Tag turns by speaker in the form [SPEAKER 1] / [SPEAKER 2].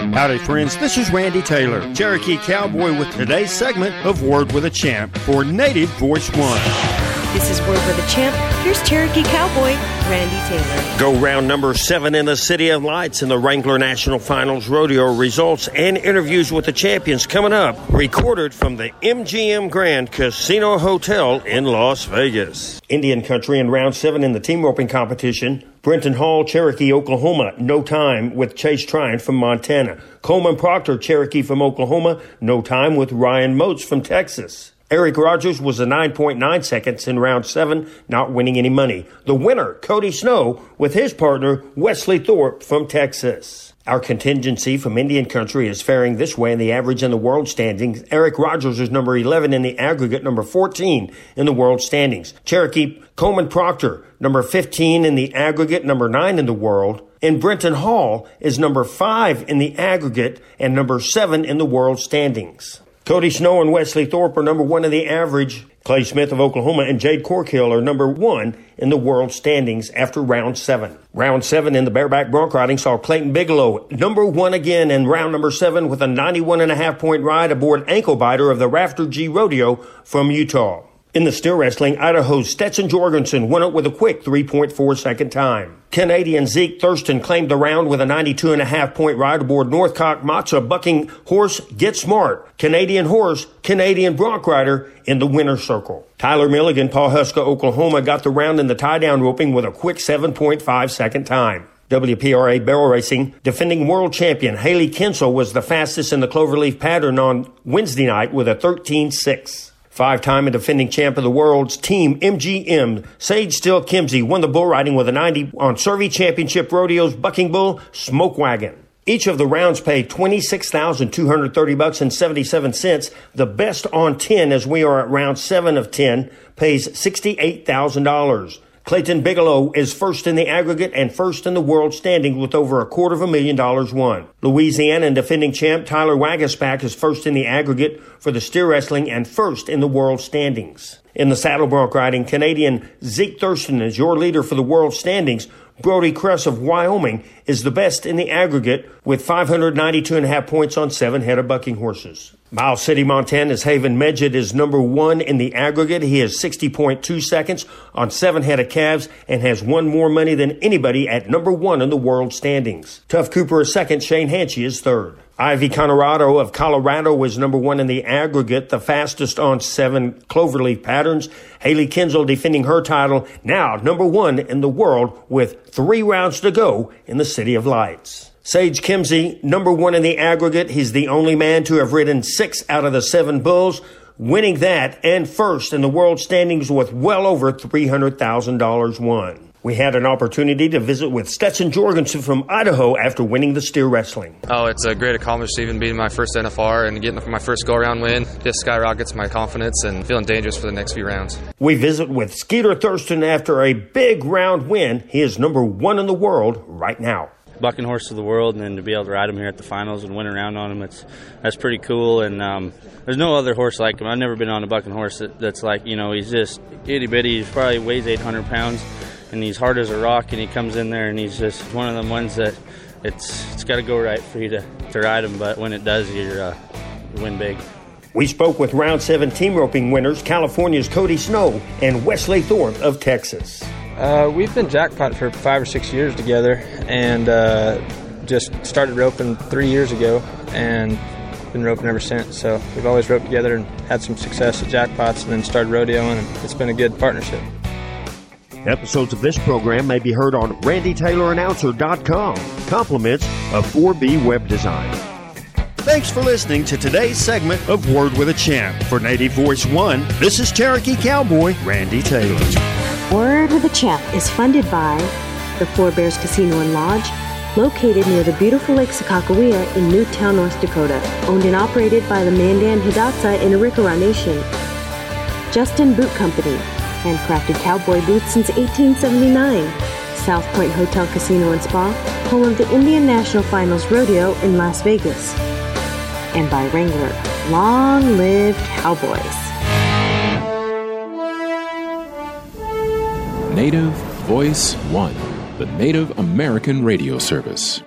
[SPEAKER 1] Howdy, friends. This is Randy Taylor, Cherokee Cowboy, with today's segment of Word with a Champ for Native Voice One.
[SPEAKER 2] This is Word with a Champ. Here's Cherokee Cowboy, Randy Taylor.
[SPEAKER 3] Go round number seven in the City of Lights in the Wrangler National Finals Rodeo results and interviews with the champions coming up. Recorded from the MGM Grand Casino Hotel in Las Vegas. Indian Country in round seven in the team roping competition. Brenten Hall, Cherokee, Oklahoma, no time with Chase Tryon from Montana. Coleman Proctor, Cherokee from Oklahoma, no time with Ryan Motes from Texas. Erich Rogers was a 9.9 seconds in round seven, not winning any money. The winner, Cody Snow, with his partner, Wesley Thorp from Texas. Our contingency from Indian Country is faring this way in the average in the world standings. Erich Rogers is number 11 in the aggregate, number 14 in the world standings. Cherokee Coleman Proctor, number 15 in the aggregate, number 9 in the world. And Brenten Hall is number 5 in the aggregate and number 7 in the world standings. Cody Snow and Wesley Thorp are number one in the average. Clay Smith of Oklahoma and Jade Corkill are number one in the world standings after round seven. Round seven in the bareback bronc riding saw Clayton Biglow number one again in round number seven with a 91 and a half point ride aboard ankle biter of the Rafter G Rodeo from Utah. In the steer wrestling, Idaho's Stetson Jorgensen won it with a quick 3.4 second time. Canadian Zeke Thurston claimed the round with a 92 and a half point ride aboard Northcott Macza bucking horse Get Smart. Canadian horse, Canadian bronc rider in the winner's circle. Tyler Milligan, Pawhuska, Oklahoma got the round in the tie down roping with a quick 7.5 second time. WPRA barrel racing defending world champion Hailey Kinsel was the fastest in the cloverleaf pattern on Wednesday night with a 13-6. Five-time and defending champ of the world's team, MGM, Sage Steele Kimzey won the bull riding with a 90 on Survey Championship Rodeo's Bucking Bull Smoke Wagon. Each of the rounds paid 26,230 bucks and 77 cents. The best on 10 as we are at round 7 of 10 pays $68,000. Clayton Biglow is first in the aggregate and first in the world standings with over a quarter of a million dollars won. Louisiana and defending champ Tyler Waguespack is first in the aggregate for the steer wrestling and first in the world standings. In the saddle bronc riding, Canadian Zeke Thurston is your leader for the world standings. Brody Cress of Wyoming is the best in the aggregate with 592 and a half points on seven head of bucking horses. Miles City, Montana's Haven Meged is number one in the aggregate. He has 60.2 seconds on seven head of calves and has won more money than anybody at number one in the world standings. Tuf Cooper is second. Shane Hanchy is third. Ivy Conrado of Colorado was number one in the aggregate, the fastest on seven cloverleaf patterns. Hailey Kinsel defending her title, now number one in the world with three rounds to go in the City of Lights. Sage Kimzey, number one in the aggregate. He's the only man to have ridden six out of the seven bulls, winning that and first in the world standings with well over $300,000 won. We had an opportunity to visit with Stetson Jorgensen from Idaho after winning the steer wrestling.
[SPEAKER 4] Oh, it's a great accomplishment, even beating my first NFR and getting my first go around win. Just skyrockets my confidence and feeling dangerous for the next few rounds.
[SPEAKER 3] We visit with Skeeter Thurston after a big round win. He is number one in the world right now
[SPEAKER 5] bucking horse of the world, and then to be able to ride him here at the finals and win around on him, it's that's pretty cool. And um, there's no other horse like him. I've never been on a bucking horse that, that's like you know he's just itty bitty. He probably weighs 800 pounds, and he's hard as a rock. And he comes in there, and he's just one of the ones that it's it's got to go right for you to, to ride him. But when it does, you're uh, you win big.
[SPEAKER 3] We spoke with round seven team roping winners, California's Cody Snow and Wesley Thorp of Texas.
[SPEAKER 6] Uh, we've been jackpot for five or six years together, and uh, just started roping three years ago, and been roping ever since. So we've always roped together and had some success at jackpots, and then started rodeoing, and it's been a good partnership.
[SPEAKER 3] Episodes of this program may be heard on RandyTaylorAnnouncer.com. Compliments of 4B Web Design.
[SPEAKER 1] Thanks for listening to today's segment of Word with a Champ. For Native Voice One, this is Cherokee Cowboy Randy Taylor.
[SPEAKER 2] Word with a Champ is funded by the Four Bears Casino and Lodge, located near the beautiful Lake Sakakawea in Newtown, North Dakota, owned and operated by the Mandan Hidatsa in Arikara Nation. Justin Boot Company, handcrafted cowboy boots since 1879. South Point Hotel Casino and Spa, home of the Indian National Finals Rodeo in Las Vegas. And by Wrangler, long live cowboys.
[SPEAKER 7] Native Voice One, the Native American radio service.